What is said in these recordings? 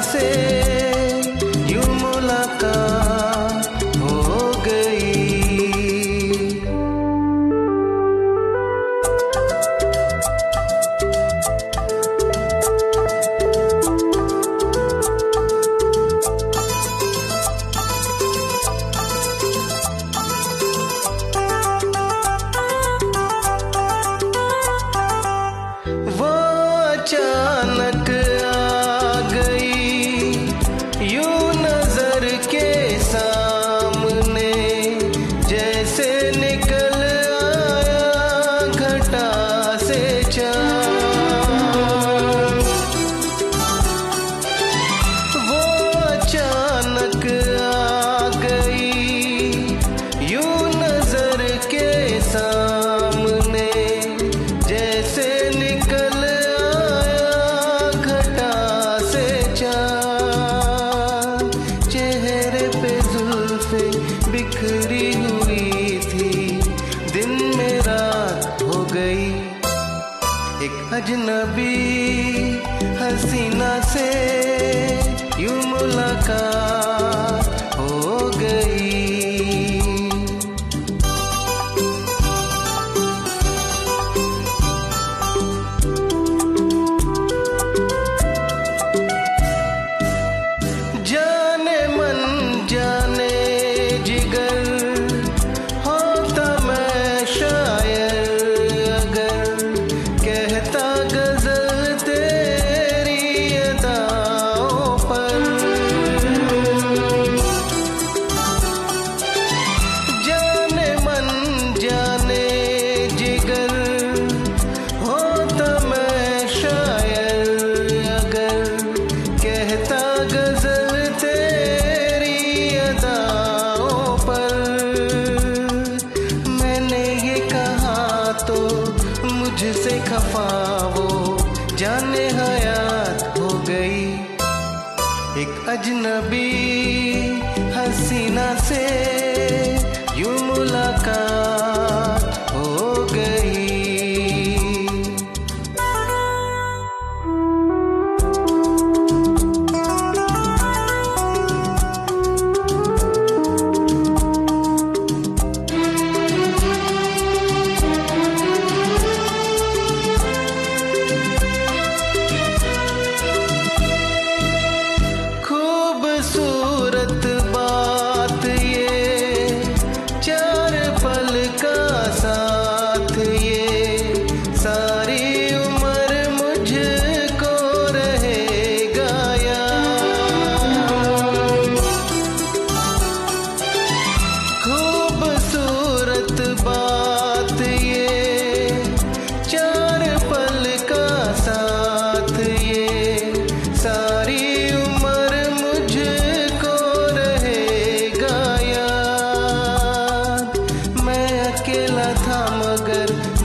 से यूँ मुलाकात हो गई। वो अचानक गई। एक अजनबी हसीना से यूँ मुलाकात हो गई। जाने खफा वो जाने हयात हो गई। एक अजनबी हसीना से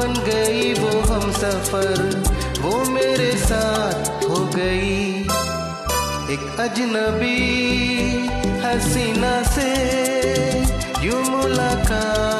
बन गई वो हम सफ़र, वो मेरे साथ हो गई। एक अजनबी हसीना से यू मुलाकात